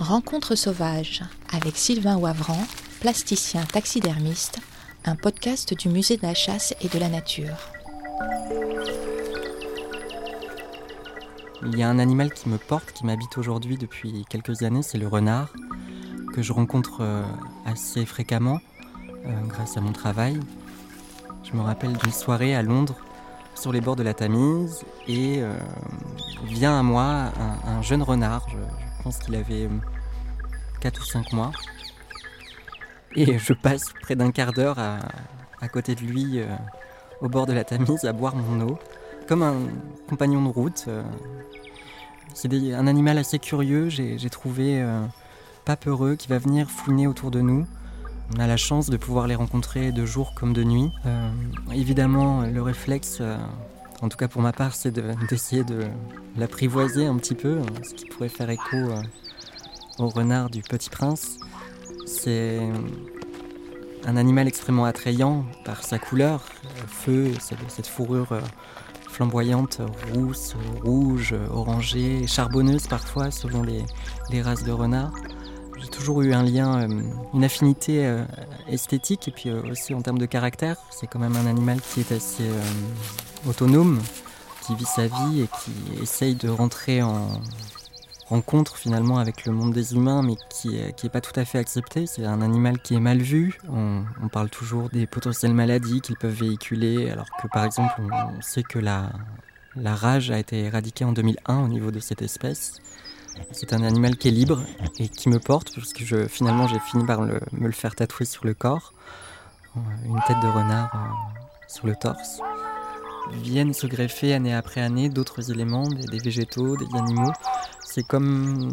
Rencontre sauvage avec Sylvain Wavran, plasticien taxidermiste, un podcast du musée de la chasse et de la nature. Il y a un animal qui me porte, qui m'habite aujourd'hui depuis quelques années, c'est le renard, que je rencontre euh, assez fréquemment euh, grâce à mon travail. Je me rappelle d'une soirée à Londres sur les bords de la Tamise et euh, vient à moi un, jeune renard, je pense qu'il avait 4 ou 5 mois. Et je passe près d'un quart d'heure à, côté de lui, euh, au bord de la Tamise, à boire mon eau, comme un compagnon de route. Euh. C'est un animal assez curieux, j'ai trouvé euh, pas peureux, qui va venir fouiner autour de nous. On a la chance de pouvoir les rencontrer de jour comme de nuit. évidemment, le réflexe, en tout cas pour ma part, c'est d'essayer de, l'apprivoiser un petit peu, ce qui pourrait faire écho au renard du Petit Prince. C'est un animal extrêmement attrayant par sa couleur, feu, cette fourrure euh, flamboyante, rousse, rouge, orangée, charbonneuse parfois selon les, races de renards. J'ai toujours eu un lien, euh, une affinité euh, esthétique et puis aussi en termes de caractère. C'est quand même un animal qui est assez autonome, qui vit sa vie et qui essaye de rentrer en, rencontre finalement avec le monde des humains, mais qui n'est est pas tout à fait accepté. C'est un animal qui est mal vu. On, parle toujours des potentielles maladies qu'ils peuvent véhiculer, alors que par exemple, on, sait que la rage a été éradiquée en 2001 au niveau de cette espèce. C'est un animal qui est libre et qui me porte, parce que finalement j'ai fini par me le faire tatouer sur le corps. Une tête de renard euh, sur le torse. Viennent se greffer année après année d'autres éléments, des végétaux, des animaux, c'est comme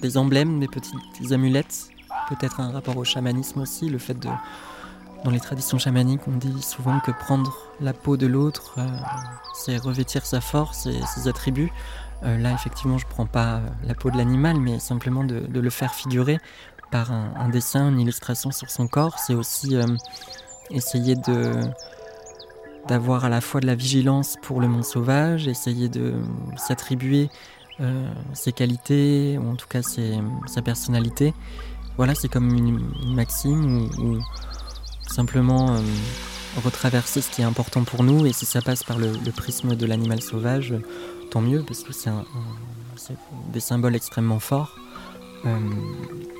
des emblèmes, des petites amulettes. Peut-être un rapport au chamanisme aussi, le fait de. Dans les traditions chamaniques, on dit souvent que prendre la peau de l'autre, euh, c'est revêtir sa force et ses attributs. Euh, là, effectivement, je ne prends pas la peau de l'animal, mais simplement de, le faire figurer par un, dessin, une illustration sur son corps. C'est aussi euh, essayer d'avoir à la fois de la vigilance pour le monde sauvage, essayer de s'attribuer euh, ses qualités, ou en tout cas sa personnalité. Voilà, c'est comme une, maxime ou, simplement euh, retraverser ce qui est important pour nous. Et si ça passe par le, prisme de l'animal sauvage, tant mieux, parce que c'est des symboles extrêmement forts. Euh,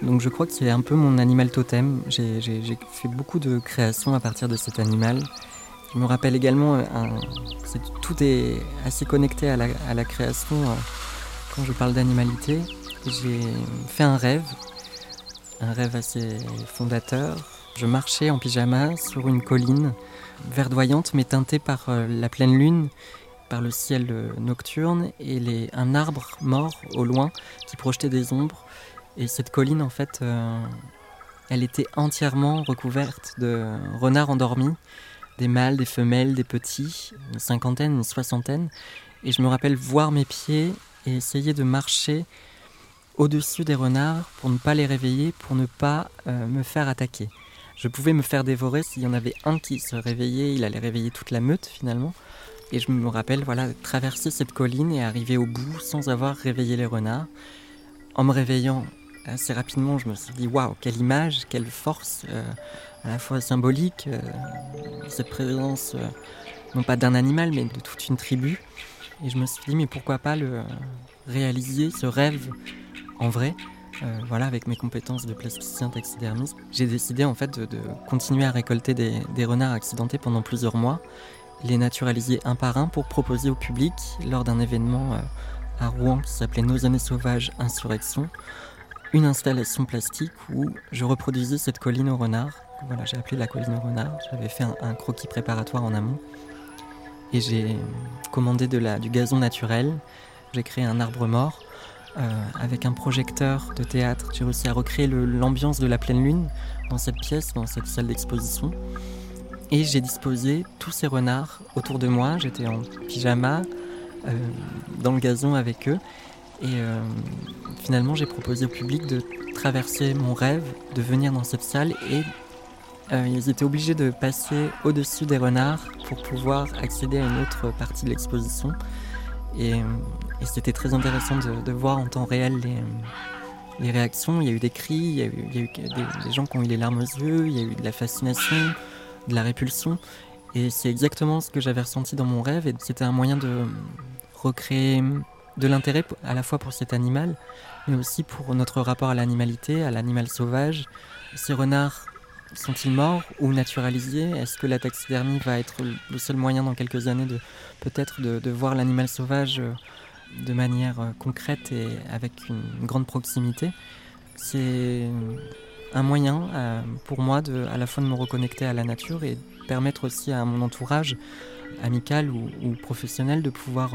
donc je crois que c'est un peu mon animal totem. J'ai fait beaucoup de créations à partir de cet animal. Je me rappelle également, euh, tout est assez connecté à la, création quand je parle d'animalité. J'ai fait un rêve, un rêve assez fondateur. Je marchais en pyjama sur une colline verdoyante mais teintée par euh, la pleine lune, par le ciel nocturne et un arbre mort au loin qui projetait des ombres. Et cette colline, en fait, elle était entièrement recouverte de renards endormis des mâles, des femelles, des petits, une cinquantaine, une soixantaine. Et je me rappelle voir mes pieds et essayer de marcher au-dessus des renards pour ne pas les réveiller, pour ne pas euh, me faire attaquer. Je pouvais me faire dévorer s'il y en avait un qui se réveillait, il allait réveiller toute la meute finalement. Et je me rappelle, voilà, traverser cette colline et arriver au bout sans avoir réveillé les renards. En me réveillant assez rapidement, je me suis dit, waouh, quelle image, quelle force. Euh, à la fois symbolique, euh, cette présence, euh, non pas d'un animal, mais de toute une tribu. Et je me suis dit, mais pourquoi pas le réaliser, ce rêve en vrai euh, voilà, avec mes compétences de plasticien taxidermiste, j'ai décidé en fait de, continuer à récolter des, renards accidentés pendant plusieurs mois, les naturaliser un par un pour proposer au public lors d'un événement à Rouen qui s'appelait Nos années sauvages insurrection, une installation plastique où je reproduisais cette colline aux renards voilà, j'ai appelé la colline renard. J'avais fait un, croquis préparatoire en amont. Et j'ai commandé du gazon naturel. J'ai créé un arbre mort. Euh, avec un projecteur de théâtre, j'ai réussi à recréer l'ambiance de la pleine lune dans cette pièce, dans cette salle d'exposition. Et j'ai disposé tous ces renards autour de moi. J'étais en pyjama, euh, dans le gazon avec eux. Et euh, finalement, j'ai proposé au public de traverser mon rêve, de venir dans cette salle et ils étaient obligés de passer au-dessus des renards pour pouvoir accéder à une autre partie de l'exposition. Et Et c'était très intéressant de, voir en temps réel les, réactions. Il y a eu des cris, il y a eu, des, gens qui ont eu les larmes aux yeux, il y a eu de la fascination, de la répulsion. Et c'est exactement ce que j'avais ressenti dans mon rêve. Et c'était un moyen de recréer de l'intérêt à la fois pour cet animal, mais aussi pour notre rapport à l'animalité, à l'animal sauvage. Ces renards sont-ils morts ou naturalisés? Est-ce que la taxidermie va être le seul moyen dans quelques années de peut-être de, voir l'animal sauvage euh, de manière euh, concrète et avec une grande proximité C'est un moyen euh, pour moi de, à la fois de me reconnecter à la nature et permettre aussi à mon entourage amical ou, professionnel de pouvoir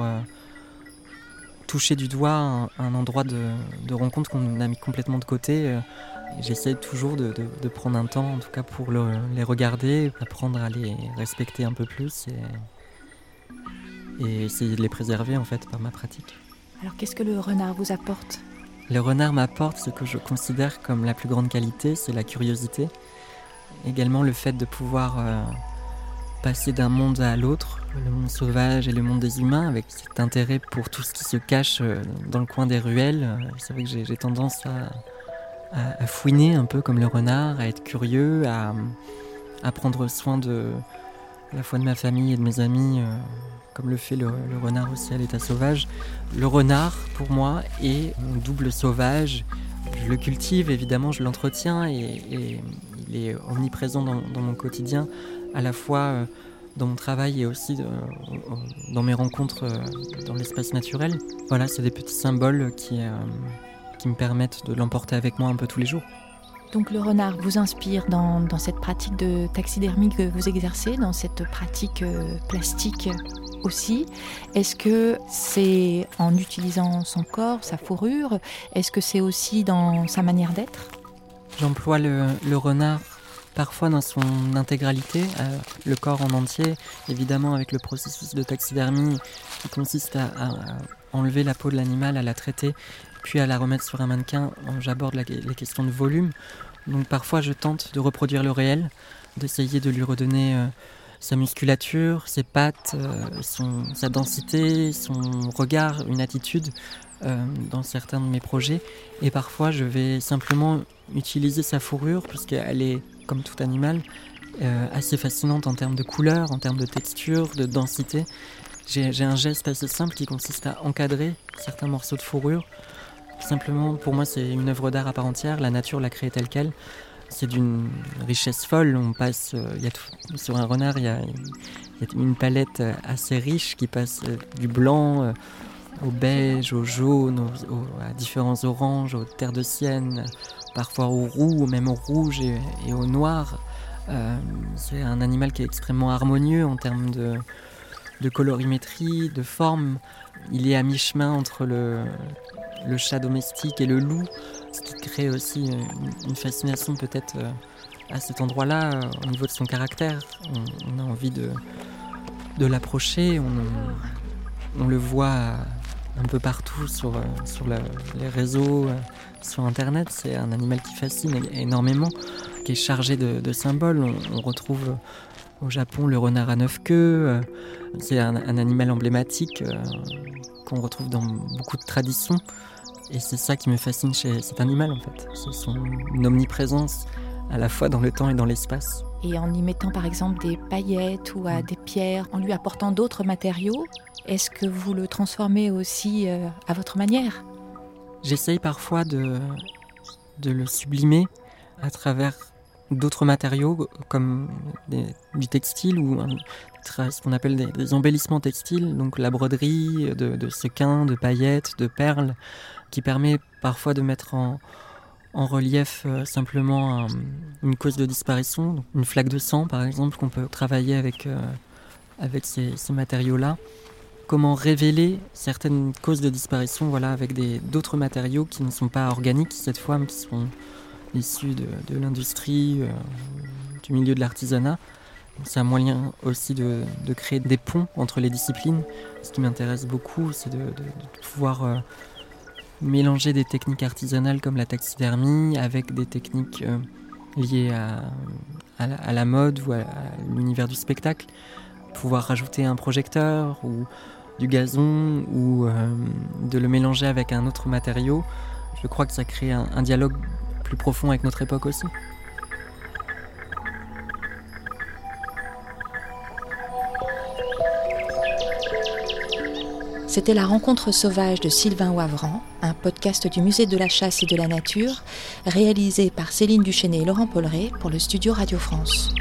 toucher du doigt un, endroit de, rencontre qu'on a mis complètement de côté. J'essaie toujours de, prendre un temps, en tout cas pour les regarder, apprendre à les respecter un peu plus et essayer de les préserver en fait par ma pratique. Alors qu'est-ce que le renard vous apporte? Le renard m'apporte ce que je considère comme la plus grande qualité, c'est la curiosité. Également le fait de pouvoir euh, passer d'un monde à l'autre, le monde sauvage et le monde des humains, avec cet intérêt pour tout ce qui se cache euh, dans le coin des ruelles. C'est vrai que j'ai tendance à, fouiner un peu comme le renard, à être curieux, à, prendre soin de la fois de ma famille et de mes amis, euh, comme le fait le, renard aussi à l'état sauvage. Le renard, pour moi, est mon double sauvage. Je le cultive, évidemment, je l'entretiens et, il est omniprésent dans, mon quotidien à la fois euh, dans mon travail et aussi euh, dans mes rencontres dans l'espace naturel. Voilà, c'est des petits symboles qui me permettent de l'emporter avec moi un peu tous les jours. Donc le renard vous inspire dans, cette pratique de taxidermie que vous exercez, dans cette pratique plastique aussi. Est-ce que c'est en utilisant son corps, sa fourrure Est-ce que c'est aussi dans sa manière d'être? J'emploie le, le renard parfois dans son intégralité, euh, le corps en entier, évidemment avec le processus de taxidermie qui consiste à, enlever la peau de l'animal, à la traiter, puis à la remettre sur un mannequin. J'aborde les questions de volume. Donc parfois je tente de reproduire le réel, d'essayer de lui redonner euh, sa musculature, ses pattes, euh, sa densité, son regard, une attitude dans certains de mes projets. Et parfois je vais simplement utiliser sa fourrure puisqu'elle est comme tout animal, euh, assez fascinante en termes de couleur, en termes de texture, de densité. J'ai un geste assez simple qui consiste à encadrer certains morceaux de fourrure. Simplement, pour moi, c'est une œuvre d'art à part entière. La nature l'a créée telle qu'elle. C'est d'une richesse folle. On passe, euh, y a sur un renard, il y, a, une palette assez riche qui passe euh, du blanc au beige, au jaune, à différents oranges, aux terres de sienne, parfois au roux, même au rouge et, au noir. Euh, c'est un animal qui est extrêmement harmonieux en termes de, colorimétrie, de forme. Il est à mi-chemin entre le, chat domestique et le loup, ce qui crée aussi une, fascination peut-être euh, à cet endroit-là, euh, au niveau de son caractère. On, a envie de, l'approcher, on, le voit un peu partout sur, sur les réseaux sur Internet. C'est un animal qui fascine énormément, qui est chargé de, symboles. On, retrouve au Japon le renard à neuf queues. Euh, c'est un, animal emblématique euh, qu'on retrouve dans beaucoup de traditions. Et c'est ça qui me fascine chez cet animal en fait. C'est son omniprésence à la fois dans le temps et dans l'espace. Et en y mettant par exemple des paillettes ou à des pierres, en lui apportant d'autres matériaux, est-ce que vous le transformez aussi euh, à votre manière? J'essaye parfois de, de le sublimer à travers d'autres matériaux comme du textile ou ce qu'on appelle des, embellissements textiles, donc la broderie de, de, sequins, de paillettes, de perles, qui permet parfois de mettre en, relief euh, simplement une cause de disparition, une flaque de sang par exemple, qu'on peut travailler avec, euh, avec ces, ces matériaux-là comment révéler certaines causes de disparition voilà, avec d'autres matériaux qui ne sont pas organiques cette fois, mais qui sont issus de, l'industrie, euh, du milieu de l'artisanat. C'est un moyen aussi de, créer des ponts entre les disciplines. Ce qui m'intéresse beaucoup, c'est de, pouvoir euh, mélanger des techniques artisanales comme la taxidermie avec des techniques euh, liées à, la, mode ou à l'univers du spectacle pouvoir rajouter un projecteur ou du gazon ou de le mélanger avec un autre matériau, je crois que ça crée un dialogue plus profond avec notre époque aussi. C'était la rencontre sauvage de Sylvain Wavran, un podcast du Musée de la chasse et de la nature, réalisé par Céline Duchesne et Laurent Polleret pour le studio Radio France.